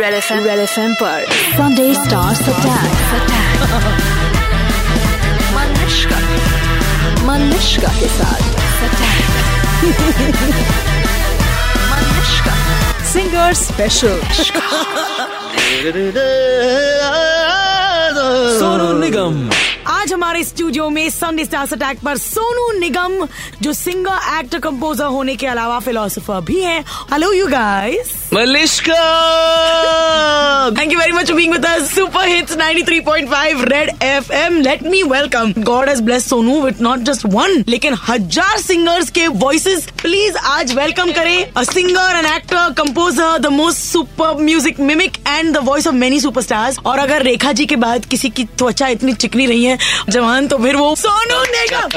Red F M red F M पर Sunday stars attack मनुष्का मनुष्का के साथ मनुष्का सिंगर स्पेशल सोनू निगम। आज हमारे स्टूडियो में संडे स्टार्स अटैक पर सोनू निगम जो सिंगर एक्टर कंपोजर होने के अलावा फिलोसोफर भी हैं। Hello you guys Malishka! Thank you very much for being with us. Super Hits 93.5 Red FM. Let me welcome. God has blessed Sonu with not just one, लेकिन हज़ार singers के voices. Please आज welcome करें a singer, an actor, composer, the most superb music mimic and the voice of many superstars. और अगर रेखा जी के बाद किसी की त्वचा इतनी चिकनी रही है जवान तो फिर वो सोनू निगम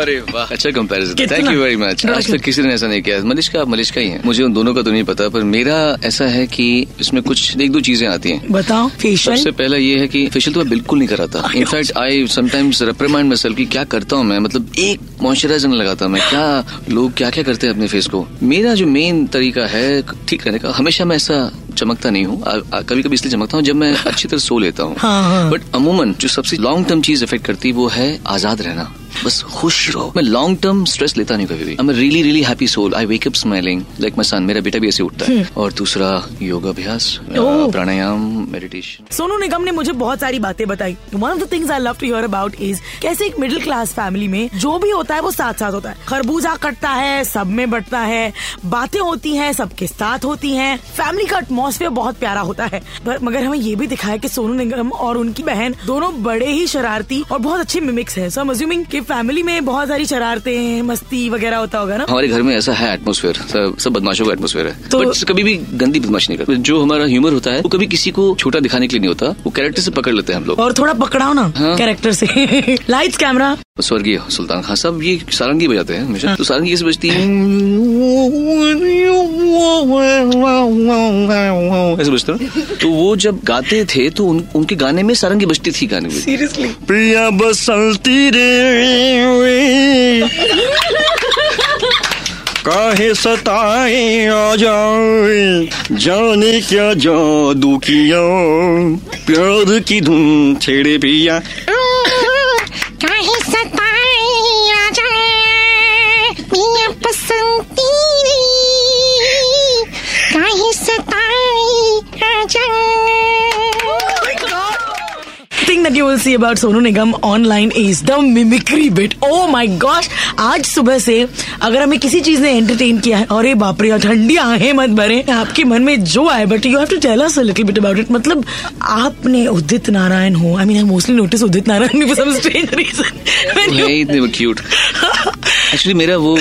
अरे वाह अच्छा comparison thank you very much आज तक किसी ने ऐसा नहीं किया मलिश्का आप मलिश्का ही है मुझे उन दोनों का तो नहीं पता पर मेरा ऐसा है कि इसमें कुछ एक दो चीज़ें आती हैं। बताओ फेशियल सबसे पहला ये है कि फेशियल तो मैं बिल्कुल नहीं कराता। In fact I sometimes reprimand myself कि क्या करता हूँ मैं? मतलब एक मॉइस्चराइजर नहीं लगाता मैं। क्या लोग क्या क्या करते हैं अपने फेस को? मेरा जो मेन तरीका है ठीक रहने का हमेशा मैं ऐसा चमकता नहीं हूँ। कभी कभी इसलिए चमकता हूँ जब मैं अच्छी तरह सो लेता हूँ। हाँ, हाँ। बट अमूमन जो सबसे लॉन्ग टर्म चीज़ इफ़ेक्ट करती है वो है आज़ाद रहना। बस खुश रहो। मैं लॉन्ग टर्म स्ट्रेस लेता नहीं कभी भी। I am really really happy soul I wake up smiling like my son मेरा बेटा भी ऐसे उठता है। और दूसरा योगाभ्यास ओह। प्राणायाम मेडिटेशन सोनू निगम ने मुझे बहुत सारी बातें बताई। One of the things I love to hear about is कैसे एक मिडिल क्लास फैमिली में जो भी होता है वो साथ साथ होता है। खरबूजा कटता है सब में बढ़ता है। बातें होती हैं सबके साथ होती हैं। फैमिली का एटमोसफियर बहुत प्यारा होता है। पर मगर हमें ये भी दिखाया कि सोनू निगम और उनकी बहन दोनों बड़े ही शरारती और बहुत अच्छे मिमिक्स हैं। सो एम अज्यूमिंग कि फैमिली में बहुत सारी शरारतें मस्ती वगैरह होता होगा ना? हमारे घर में ऐसा है एटमोसफेयर सब, सब बदमाशों का एटमोसफेयर है। तो- बट कभी भी गंदी बदमाश नहीं करते। जो हमारा ह्यूमर होता है वो कभी किसी को छोटा दिखाने के लिए नहीं होता। वो कैरेक्टर से पकड़ लेते हैं हम लोग। और थोड़ा पकड़ाओ ना हाँ। कैरेक्टर से। लाइट्स कैमरा स्वर्गीय सुल्तान खान साहब ये सारंगी बजाते हैं हमेशा। तो सारंगी कैसे बजती है? ऐसे बजते हैं तो वो जब गाते थे तो उन, उनके गाने में सारंगी बजती थी गाने में। सीरियसली प्रिया बसंती रे काहे सताए आ जाए जाने क्या जादू किया? प्यार की धुन छेड़े पिया। Will see about Sonu Nigam online is the mimicry bit. Oh my gosh! आज सुबह से अगर हमें किसी चीज़ ने एंटरटेन किया है अरे बाप रे ठंडी आहें मत भरे आपके मन में जो आए but you have to tell us a little bit about it मतलब आपने उदित नारायण हो I mean I mostly notice Udit Narayan for some strange reason cute actually मेरा वो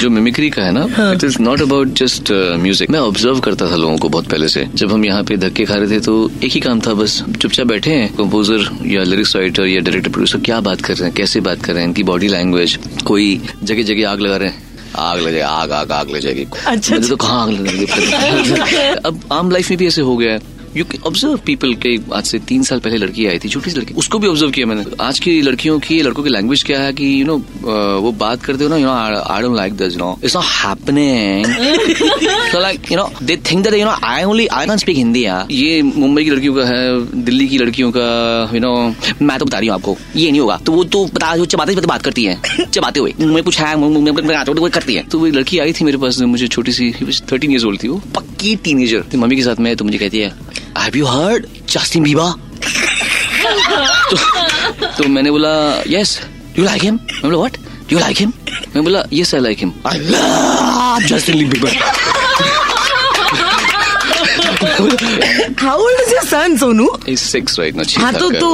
जो मिमिक्री का है ना it is not about just music मैं ऑब्ज़र्व करता था लोगों को बहुत पहले से। जब हम यहाँ पे धक्के खा रहे थे तो एक ही काम था बस। चुपचाप बैठे हैं कंपोजर या लिरिक्स राइटर या डायरेक्टर प्रोड्यूसर क्या बात कर रहे हैं कैसे बात कर रहे हैं इनकी बॉडी लैंग्वेज कोई जगह जगह आग लगा रहे हैं। आग लगे आग आग आग ले जाएगी। अच्छा, तो कहाँ आग लगी अब आम लाइफ में भी ऐसे हो गया है। यू ऑब्ज़र्व पीपल के आज से तीन साल पहले लड़की आई थी छोटी सी लड़की। उसको भी ऑब्ज़र्व किया मैंने। आज की लड़कियों की लड़कों की लैंग्वेज क्या है कि यू नो वो बात करते हो ना you know I don't like this no it's not happening so like you know they think that you know I only I can speak Hindi यार ये मुंबई की लड़कियों का है दिल्ली की लड़कियों का यू नो मैं तो बता रही हूँ आपको ये नहीं होगा। तो वो तो बता चबाते चबाते बात करती है चबाते हुए। मुँह में कुछ है करती है। तो वो लड़की आई थी मेरे पास मुझे छोटी सी थर्टीन ईयर्स ओल्ड थी वो। पक्की टीनेजर थी मम्मी के साथ में तो मुझे कहती है have you heard Justin Biba तो, तो मैंने बोला यस यू लाइक हिम मैं बोला व्हाट यू लाइक हिम मैं बोला yes I like him I love Justin Bieber how old is your son Sonu is six right ना हाँ तो तो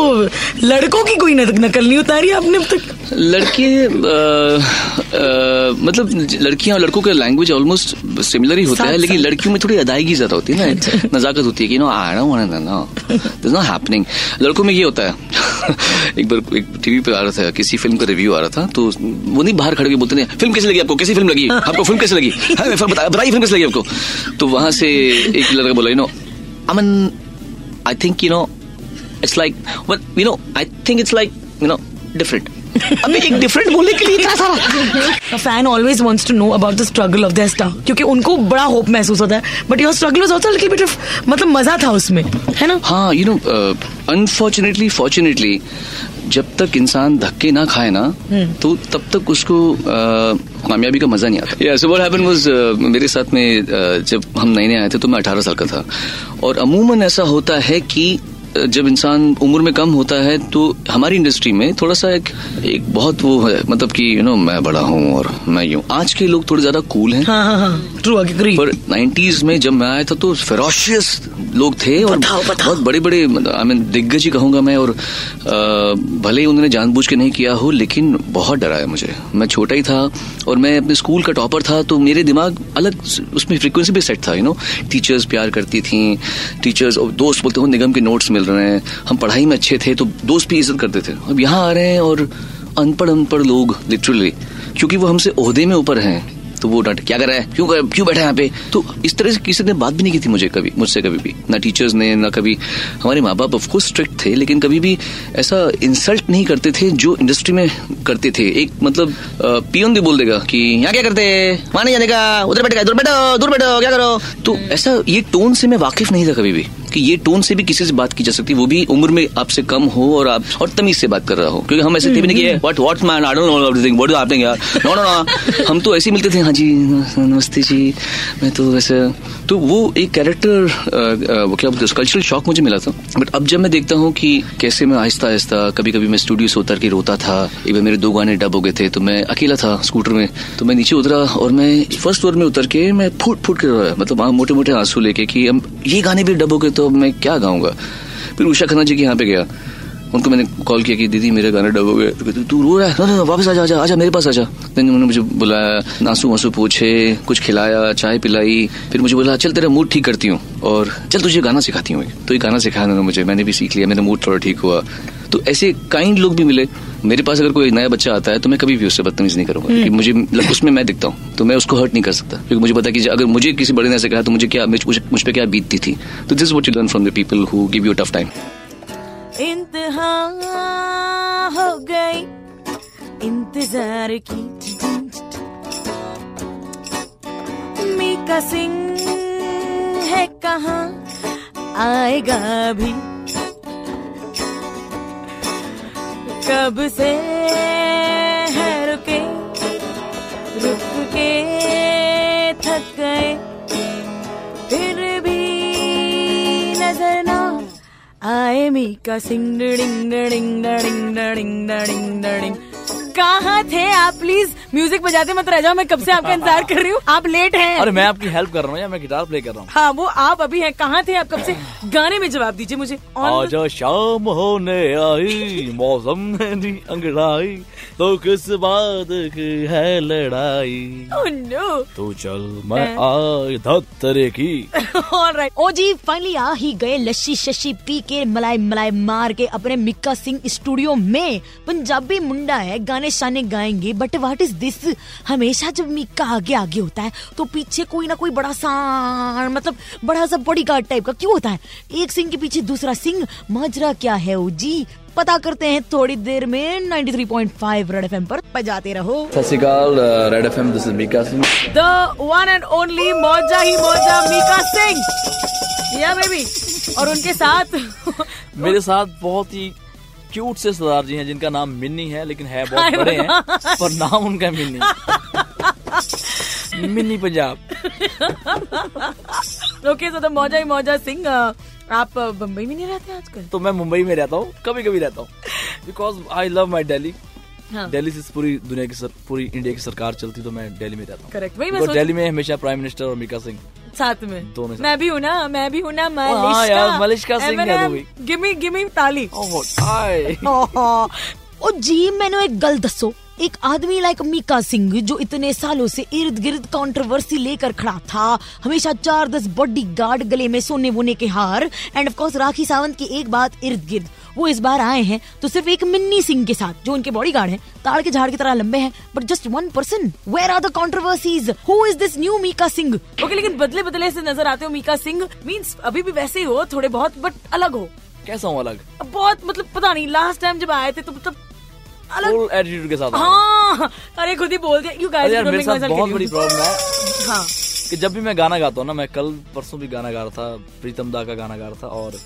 लड़कों की कोई नक- नकल नहीं उतारी आपने अब तक? लड़के अ, अ, मतलब लड़कियाँ और लड़कों का लैंग्वेज ऑलमोस्ट सिमिलर ही होता है लेकिन लड़कियों में थोड़ी अदायगी ज़्यादा होती है ना नजाकत होती है कि no I this not happening लड़कों में ये होता है। एक बार एक टीवी पे आ रहा था किसी फ़िल्म का रिव्यू आ रहा था तो वो नहीं बाहर खड़े बोलते नहीं फ़िल्म कैसी लगी आपको? कैसी फ़िल्म लगी? आपको फ़िल्म कैसी लगी? बता- बताइए फ़िल्म कैसी लगी आपको? तो वहाँ से एक लड़का बोला you know I mean I think you know it's like well you know i think it's like you know अबे एक डिफरेंट बोलने के लिए इतना सारा। A fan always wants to know about the struggle of their क्योंकि उनको बड़ा होप महसूस होता है। But your struggle was also little bit of मतलब मज़ा था उसमें है ना? हाँ यू नो अनफॉर्चुनेटली फॉर्चुनेटली जब तक इंसान धक्के ना खाए ना तो तब तक उसको uh, कामयाबी का मज़ा नहीं आता। सो व्हाट हैपेंड वाज मेरे साथ में uh, जब हम नए नए आए थे तो मैं 18 साल का था। और अमूमन ऐसा होता है कि जब इंसान उम्र में कम होता है तो हमारी इंडस्ट्री में थोड़ा सा एक एक बहुत वो है मतलब कि यू नो मैं बड़ा हूँ और मैं यूँ। आज के लोग थोड़े ज़्यादा कूल हैं। हाँ हाँ हाँ ट्रू पर 90s में जब मैं आया था तो फेरोशियस लोग थे और बताओ, बताओ। बहुत बड़े बड़े आई मीन दिग्गज ही कहूँगा मैं और अ, भले ही उन्होंने जानबूझ के नहीं किया हो लेकिन बहुत डराया मुझे। मैं छोटा ही था और मैं अपने स्कूल का टॉपर था तो मेरे दिमाग अलग उसमें फ्रिक्वेंसी भी सेट था यू नो टीचर्स प्यार करती थी टीचर्स और दोस्त बोलते हो निगम के नोट्स मिल रहे हैं। हम पढ़ाई में अच्छे थे तो दोस्त भी इज़्ज़त करते थे। अब यहाँ आ रहे हैं और अनपढ़ अनपढ़ लोग लिटरली क्योंकि वो हमसे ओहदे में ऊपर हैं तो वो डांटे क्या कर रहा है? क्यों कर, क्यों बैठा है यहाँ पे? तो इस तरह से किसी ने बात भी नहीं की थी मुझे कभी मुझसे कभी भी। ना टीचर्स ने ना कभी हमारे माँ बाप ऑफकोर्स स्ट्रिक्ट थे लेकिन कभी भी ऐसा इंसल्ट नहीं करते थे जो इंडस्ट्री में करते थे। एक मतलब पियन भी बोल देगा कि यहाँ क्या करते नहीं जाने का। उधर बैठेगा दूर बैठो दूर बैठो क्या करो? तो ऐसा ये टोन से मैं वाकिफ नहीं था कभी भी। कि ये टोन से भी किसी से बात की जा सकती है वो भी उम्र में आपसे कम हो और आप और तमीज से बात कर रहा हो। क्योंकि हम ऐसे थे भी नहीं what what man I don't know everything what यार? नो नो नो हम तो ऐसे ही मिलते थे हाँ जी नमस्ते जी मैं तो वैसे तो वो एक कैरेक्टर क्या बोलते कल्चरल शॉक मुझे मिला था। बट अब जब मैं देखता हूँ कि कैसे मैं आहिस्ता आहिस्ता कभी कभी मैं स्टूडियो से उतर के रोता था इवन मेरे दो गाने डब हो गए थे तो मैं अकेला था स्कूटर में तो मैं नीचे उतरा और मैं फ़र्स्ट फ्लोर में उतर के मैं फूट फूट के रोया। मतलब मोटे मोटे आँसू लेके कि ये गाने भी डब हो गए तो अब मैं क्या गाऊँगा? फिर उषा खन्ना जी के यहाँ पे गया। उनको मैंने कॉल किया कि दीदी मेरे गाने डब हो गए तो तू रो रहा है? ना, ना, वापस आजा आजा आजा मेरे पास आजा देन उन्होंने मुझे बुलाया नासू वासू पूछे कुछ खिलाया चाय पिलाई। फिर मुझे बोला चल तेरा मूड ठीक करती हूँ और चल तुझे गाना सिखाती हूँ। तो ये गाना सिखाया उन्होंने मुझे मैंने भी सीख लिया मेरा मूड थोड़ा ठीक हुआ। तो ऐसे काइंड लोग भी मिले। मेरे पास अगर कोई नया बच्चा आता है तो मैं कभी भी उससे बदतमीज नहीं करूँगा। क्योंकि मुझे उसमें मैं दिखता हूँ तो मैं उसको हर्ट नहीं कर सकता। क्योंकि मुझे पता कि अगर मुझे किसी बड़े ने ऐसे कहा तो मुझे क्या मुझ, मुझ क्या बीतती थी? तो this what you learn from the people who give you tough time इंतहा हो गई इंतज़ार की मीका सिंह है कहाँ आएगा भी। कब से है रुके रुक के थक गए, फिर भी नज़र ना आए। मीका सिंह डिंग डिंग डिंग डिंग डिंग डिंग। कहाँ थे आप? प्लीज़ म्यूज़िक बजाते मत रह जाओ मैं कब से आपका इंतज़ार कर रही हूँ। आप लेट हैं। और मैं आपकी हेल्प कर रहा हूँ या मैं गिटार प्ले कर रहा हूँ? हाँ वो आप अभी हैं। कहाँ थे आप? कब से? गाने में जवाब दीजिए मुझे। आज शाम होने आई मौसम ने अंगड़ाई। तो किस बात की है लड़ाई? Oh, no. तो चल मैं आई धत्तरे की। Right. ओ जी फाइनली आ ही गए लस्सी शशि पी के मलाई मलाई मार के अपने मिक्का सिंह स्टूडियो में। पंजाबी मुंडा है गाने शाने गाएँगे बट व्हाट इज़ दिस हमेशा जब मिक्का आगे आगे होता है तो पीछे कोई ना कोई बड़ा सा मतलब बड़ा सा बॉडी गार्ड टाइप का क्यों होता है? एक सिंह के पीछे दूसरा सिंह माजरा क्या है ओ जी पता करते हैं थोड़ी देर में 93.5 रेड एफएम पर बजाते रहो। सत श्रीकाल red F M this is Mika Singh The one and only मौजा ही मौजा मीका सिंह या बेबी और उनके साथ मेरे साथ बहुत ही क्यूट से सरदार जी हैं जिनका नाम मिन्नी है लेकिन है बहुत बड़े हैं पर नाम उनका Minni. Minni Punjab. Okay so the मौजा ही मौजा सिंह आप मुंबई बम्बई में नहीं रहते आजकल? तो मैं मुंबई में रहता हूँ कभी कभी रहता हूँ। Because I love my Delhi हाँ। दिल्ली से पूरी दुनिया की सर, पूरी इंडिया की सरकार चलती तो मैं दिल्ली में रहता हूँ। करेक्ट वही मैं दिल्ली में हमेशा प्राइम मिनिस्टर और मीका सिंह साथ में। दोनों साथ। मैं भी हूँ ना मैं भी हूँ ना हाँ मलिश्का। यार, मलिश्का सिंह। गिमी गिमी ताली। ओ जी मैंने एक गल दसो। एक आदमी लाइक मीका सिंह जो इतने सालों से इर्द गिर्द कंट्रोवर्सी लेकर खड़ा था हमेशा चार दस बॉडी गार्ड गले में सोने वोने के हार and of course Rakhi Sawant की एक बात इर्द गिर्द वो इस बार आए हैं तो सिर्फ़ एक मिन्नी सिंह के साथ जो उनके बॉडी गार्ड है ताड़ के झाड़ की तरह लंबे हैं but just one person where are the controversies who is this new Mika Singh? Okay लेकिन बदले बदले से नज़र आते हो मीका सिंह मींस अभी भी वैसे ही हो थोड़े बहुत बट अलग हो। कैसा हूँ अलग? अब बहुत मतलब पता नहीं लास्ट टाइम जब आए थे तो मतलब फुल एटीट्यूड के साथ हाँ अरे खुद ही बोल दिया यू गाइस यार मेरे साथ बहुत बड़ी प्रॉब्लम है। हाँ। कि जब भी मैं गाना गाता हूँ ना मैं कल परसों भी गाना गा रहा था प्रीतम दा का गाना गा रहा था और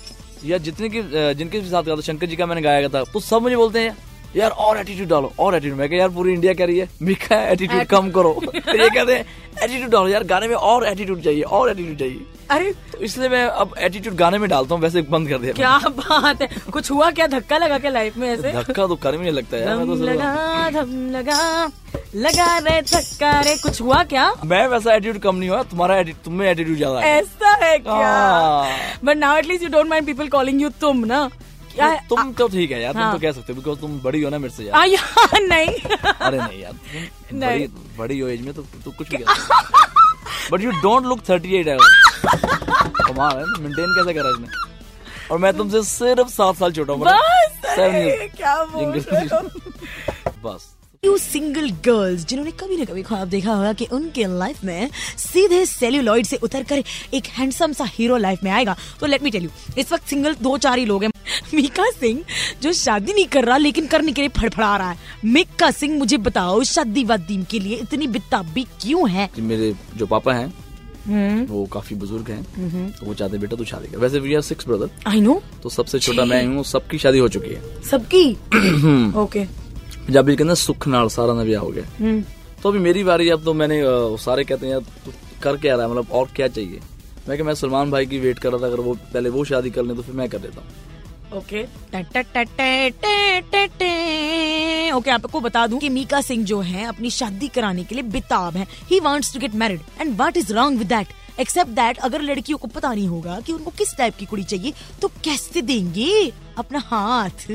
या जितने की जिनके भी साथ गाता शंकर जी का मैंने गाया था तो सब मुझे बोलते हैं यार और एटीट्यूड डालो और एटीट्यूड मैं कहा यार पूरी इंडिया कह रही है। मिका एटीट्यूड कम करो। तो ये कहते हैं एटीट्यूड डालो यार गाने में और एटीट्यूड चाहिए और एटीट्यूड चाहिए। अरे तो इसलिए मैं अब एटीट्यूड गाने में डालता हूँ वैसे बंद कर दिया। क्या बात है। कुछ हुआ क्या धक्का लगा के लाइफ में ऐसे? धक्का तो कर में नहीं लगता यार मैं तो लगा धम लगा लगा रे धक्का रे। कुछ हुआ क्या? मैं वैसा एटीट्यूड कम नहीं हुआ तुम्हारा तुम में एटीट्यूड ज़्यादा ऐसा है क्या? हाँ। But now at least you don't mind people calling you तुम ना? है? तुम तो ठीक है यार हाँ। तुम हाँ। तो कह सकते हो बिकॉज़ तुम बड़ी हो ना मेरे से यार यार नहीं अरे नहीं यार नहीं। बड़ी बड़ी हो एज में तो तो कुछ भी but you don't look thirty eight कमाल है मेंटेन कैसे करा इसने और मैं तुमसे सिर्फ़ सात साल छोटा हूँ बस. क्या रहे हो बस यू सिंगल गर्ल्स जिन्होंने कभी ना कभी ख्वाब देखा होगा कि उनके लाइफ में सीधे सेल्यूलॉइड से उतरकर एक हैंडसम सा हीरो लाइफ में आएगा। तो लेट मी टेल यू इस वक्त सिंगल दो चार ही लोग हैं। मीका सिंह जो शादी नहीं कर रहा लेकिन करने के लिए फड़फड़ा रहा है। मिका सिंह मुझे बताओ शादी वादी के लिए इतनी बिताबी क्यों है? मेरे जो पापा हैं वो काफ़ी बुज़ुर्ग हैं। तो वो चाहते बेटा तू शादी कर। वैसे we are six brother I know तो सबसे छोटा मैं हूँ सबकी शादी हो चुकी है। सबकी? ओके पंजाबी के अंदर सुख नाल सारा ना ब्याह हो गया। तो अभी मेरी बारी अब तो मैंने सारे कहते हैं कर क्या रहा है मतलब और क्या चाहिए मैं कि मैं सलमान भाई की वेट कर रहा था अगर वो पहले वो शादी कर ले तो फिर मैं कर देता हूँ ओके ओके आपको बता दूँ कि मीका सिंह जो है अपनी शादी कराने के लिए बेताब है he wants to get married and what is wrong with that except that अगर लड़कियों को पता नहीं होगा कि उनको किस टाइप की कुड़ी चाहिए तो कैसे देंगे? अपना हाथ।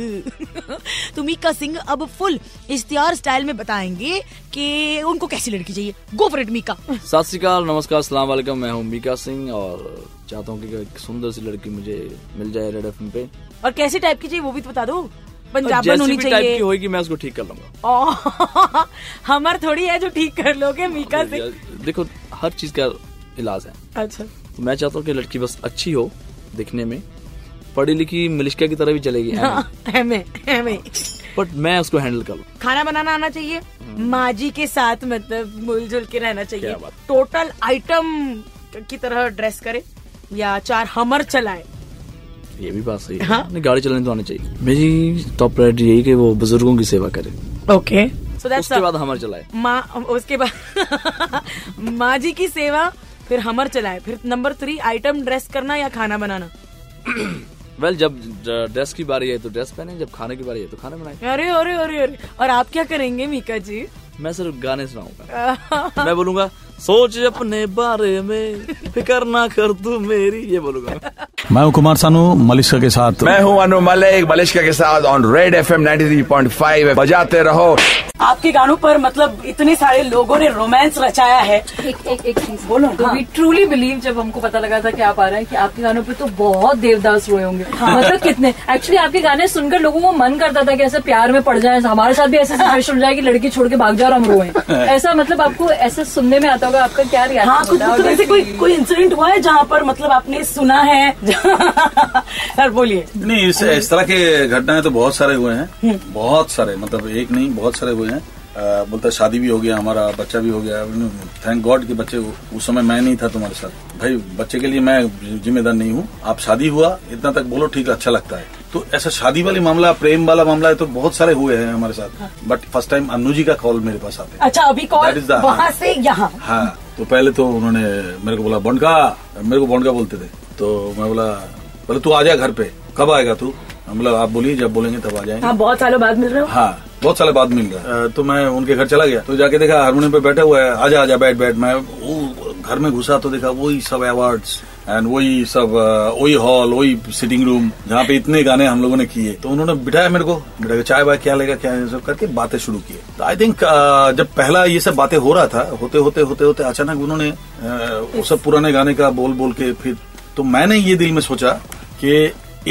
तो मीका सिंह अब फुल इश्तिहार स्टाइल में बताएँगे कि उनको कैसी लड़की चाहिए। गो फॉर इट मीका सत श्रीकाल नमस्कार सलाम वालेकुम। मैं हूँ मीका सिंह और चाहता हूँ कि एक सुंदर सी लड़की मुझे मिल जाए रेड एफ़ पे। और कैसी टाइप की चाहिए वो भी तो बता दो। पंजाबन होनी टाइप की होगी मैं उसको ठीक कर लूँगा। हमार थोड़ी है जो ठीक कर लोगे मीका सिंह। देखो हर चीज़ का इलाज है। अच्छा। तो मैं चाहता हूँ कि लड़की बस अच्छी हो दिखने में। पढ़ी लिखी मलिश्का की तरह भी चलेगी हाँ, बट मैं उसको हैंडल कर। लूँ खाना बनाना आना चाहिए। माँ जी के साथ मतलब मिलजुल के रहना चाहिए। टोटल आइटम की तरह ड्रेस करे या चार हमर चलाए। ये भी बात सही है। हाँ। नहीं, गाड़ी चलाने तो आनी चाहिए। मेरी टॉप प्रायोरिटी यही कि वो बुज़ुर्गों की सेवा करे। ओके सो उसके बाद हमर चलाए। माँ उसके बाद माँ जी की सेवा फिर हमर चलाए फिर नंबर थ्री आइटम ड्रेस करना या खाना बनाना? वेल जब ड्रेस की बारी है तो ड्रेस पहने जब खाने की बारी है तो खाना बनाए। अरे अरे अरे अरे और आप क्या करेंगे मीका जी? मैं सिर्फ़ गाने सुनाऊँगा। मैं बोलूँगा सोच अपने बारे में फिकर ना कर तू मेरी ये बोलूँगा। मैं। हूँ कुमार सानू मलिश्का के साथ। मैं हूँ अनु मलिक मलिश्का के साथ on red F M five बजाते रहो। आपके गानों पर मतलब इतने सारे लोगों ने रोमांस रचाया है। एक एक एक चीज़। बोलो तो वी ट्रूली बिलीव जब हमको पता लगा था कि आप आ रहे हैं कि आपके गानों पे तो बहुत देवदास रोए होंगे। मतलब कितने एक्चुअली आपके गाने सुनकर लोगों को मन करता था कि ऐसे प्यार में पड़ जाए। हमारे साथ भी ऐसे सिचुएशन हो जाए कि लड़की छोड़ के भाग जाए और हम रोए। ऐसा मतलब आपको ऐसे सुनने में आता होगा आपका क्या रिएक्शन हाँ कोई कोई इंसिडेंट हुआ है जहाँ पर मतलब आपने सुना है? सर बोलिए। नहीं इस इस तरह के घटनाएँ तो बहुत सारे हुए हैं। बहुत सारे मतलब एक नहीं बहुत सारे हुए हैं। बोलता शादी भी हो गया हमारा बच्चा भी हो गया। थैंक गॉड कि बच्चे उस समय मैं नहीं था तुम्हारे साथ। भाई बच्चे के लिए मैं जिम्मेदार नहीं हूँ। आप शादी हुआ इतना तक बोलो ठीक है अच्छा लगता है। तो ऐसा शादी वाली मामला प्रेम वाला मामला है तो बहुत सारे हुए हैं हमारे साथ। But first time Annu ji का कॉल मेरे पास आते हैं। अच्छा अभी कॉल वहाँ से यहाँ। हाँ तो पहले तो उन्होंने मेरे को बोला बोंडका मेरे को बोंडका बोलते थे। तो मैं बोला बोले तू आ जा घर पे। कब आएगा तू? मतलब आप बोलिए जब बोलेंगे तब आ जाएँगे। हाँ बहुत सालों बाद मिल रहे हो? हाँ बहुत साल बाद मिल रहा है। तो मैं उनके घर चला गया। तो जाके देखा हारमोनियम पे बैठा हुआ है। आजा आजा बैठ बैठ। मैं वो घर में घुसा तो देखा वही सब अवार्ड्स एंड वही सब वही हॉल वही सिटिंग रूम जहाँ पे इतने गाने हम लोगों ने किए। तो उन्होंने बिठाया मेरे को। बिठा के चाय बाय क्या लेगा क्या सब करके बातें शुरू किए। तो आई थिंक जब पहला ये सब बातें हो रहा था होते होते होते होते अचानक उन्होंने वो सब पुराने गाने का बोल बोल के फिर तो मैंने ये दिल में सोचा कि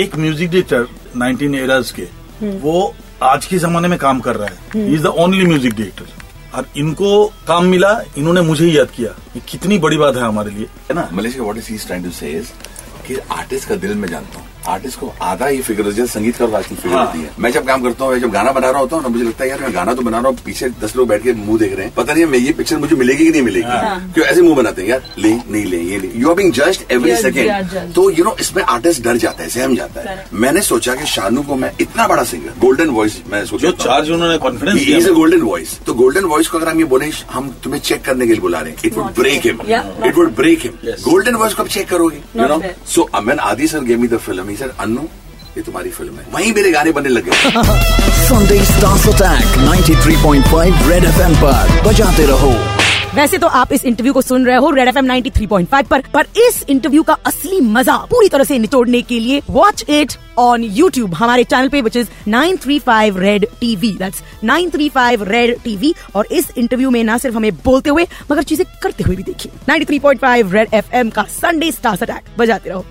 एक म्यूज़िक डायरेक्टर 19 एराज के वो आज के जमाने में काम कर रहा है। Is the only music director और इनको काम मिला इन्होंने मुझे ही याद किया। ये कितनी बड़ी बात है हमारे लिए है ना? Malaysia what is he trying to say is कि आर्टिस्ट का दिल में जानता हूँ। आर्टिस्ट को आधा ही फिगर जैसे संगीत का आजकल फिगर हाँ। होती है। मैं जब काम करता हूँ जब गाना बना रहा होता हूँ ना मुझे लगता है यार मैं गाना तो बना रहा हूँ पीछे दस लोग बैठ के मुँह देख रहे हैं। पता नहीं मैं ये पिक्चर मुझे मिलेगी कि नहीं मिलेगी। हाँ। क्यों ऐसे मुँह बनाते हैं यार ले नहीं ले ये ले। You are being just every second तो यू नो इसमें आर्टिस्ट डर जाता है सहम जाता है। मैंने सोचा कि शानू को मैं इतना बड़ा सिंगर गोल्डन वॉइस मैं चार्ज उन्होंने confidence is a golden voice तो गोल्डन वॉइस को अगर हम ये बोले हम तुम्हें चेक करने के लिए बुला रहे हैं it would break him it would break him golden voice को आप चेक करोगे you know so Aman Adi sir gave me the film sir Annu ये तुम्हारी फ़िल्म है। वहीं मेरे गाने बनने लगे Sunday stars attack 93.5 red FM पर। बजाते रहो। वैसे तो आप इस इंटरव्यू को सुन रहे हो red F M ninety three point five पर पर इस इंटरव्यू का असली मज़ा पूरी तरह से निचोड़ने के लिए वॉच इट ऑन यूट्यूब हमारे चैनल पे which is nine three five red TV that's nine three five red TV और इस इंटरव्यू में ना सिर्फ़ हमें बोलते हुए मगर चीज़ें करते हुए भी देखिए। Ninety three point five red F M का संडे स्टार्स अटैक बजाते रहो।